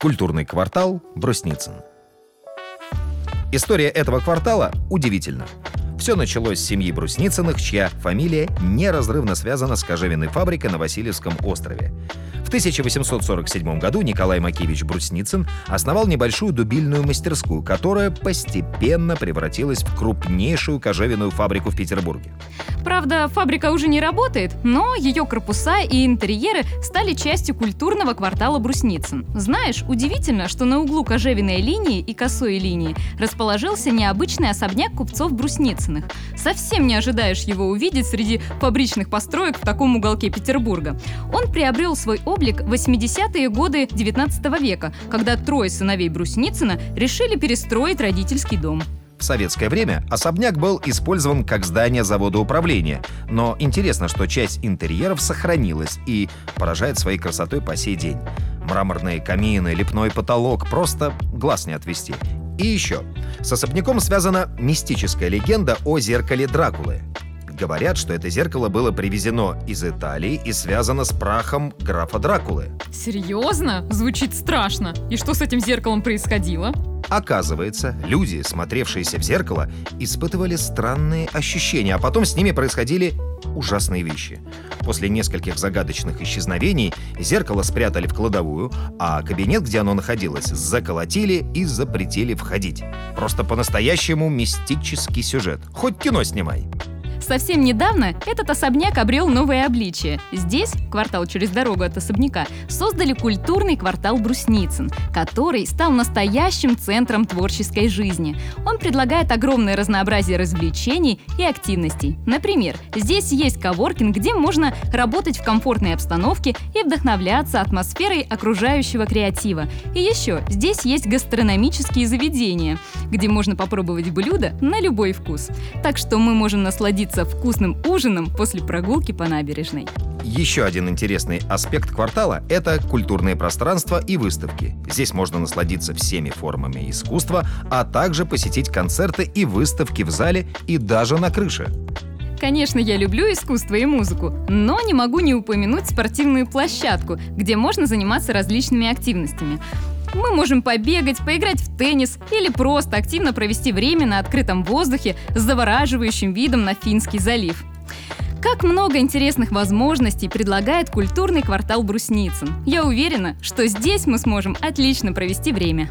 Культурный квартал Брусницын. История этого квартала удивительна. Все началось с семьи Брусницыных, чья фамилия неразрывно связана с кожевенной фабрикой на Васильевском острове. В 1847 году Николай Макевич Брусницын основал небольшую дубильную мастерскую, которая постепенно превратилась в крупнейшую кожевенную фабрику в Петербурге. Правда, фабрика уже не работает, но ее корпуса и интерьеры стали частью культурного квартала Брусницын. Знаешь, удивительно, что на углу кожевенной линии и косой линии расположился необычный особняк купцов Брусницыных. Совсем не ожидаешь его увидеть среди фабричных построек в таком уголке Петербурга. Он приобрел свой облик в 80-е годы 19 века, когда трое сыновей Брусницына решили перестроить родительский дом. В советское время особняк был использован как здание завода управления, но интересно, что часть интерьеров сохранилась и поражает своей красотой по сей день. Мраморные камины, лепной потолок, просто глаз не отвести. И еще, с особняком связана мистическая легенда о зеркале Дракулы. Говорят, что это зеркало было привезено из Италии и связано с прахом графа Дракулы. Серьезно? Звучит страшно. И что с этим зеркалом происходило? Оказывается, люди, смотревшиеся в зеркало, испытывали странные ощущения, а потом с ними происходили ужасные вещи. После нескольких загадочных исчезновений зеркало спрятали в кладовую, а кабинет, где оно находилось, заколотили и запретили входить. Просто по-настоящему мистический сюжет. Хоть кино снимай. Совсем недавно этот особняк обрел новое обличие. Здесь, квартал через дорогу от особняка, создали культурный квартал Брусницын, который стал настоящим центром творческой жизни. Он предлагает огромное разнообразие развлечений и активностей. Например, здесь есть коворкинг, где можно работать в комфортной обстановке и вдохновляться атмосферой окружающего креатива. И еще, здесь есть гастрономические заведения, где можно попробовать блюда на любой вкус. Так что мы можем насладиться насладиться вкусным ужином после прогулки по набережной. Еще один интересный аспект квартала – это культурные пространства и выставки. Здесь можно насладиться всеми формами искусства, а также посетить концерты и выставки в зале и даже на крыше. Конечно, я люблю искусство и музыку, но не могу не упомянуть спортивную площадку, где можно заниматься различными активностями. Мы можем побегать, поиграть в теннис или просто активно провести время на открытом воздухе с завораживающим видом на Финский залив. Как много интересных возможностей предлагает культурный квартал Брусницын. Я уверена, что здесь мы сможем отлично провести время.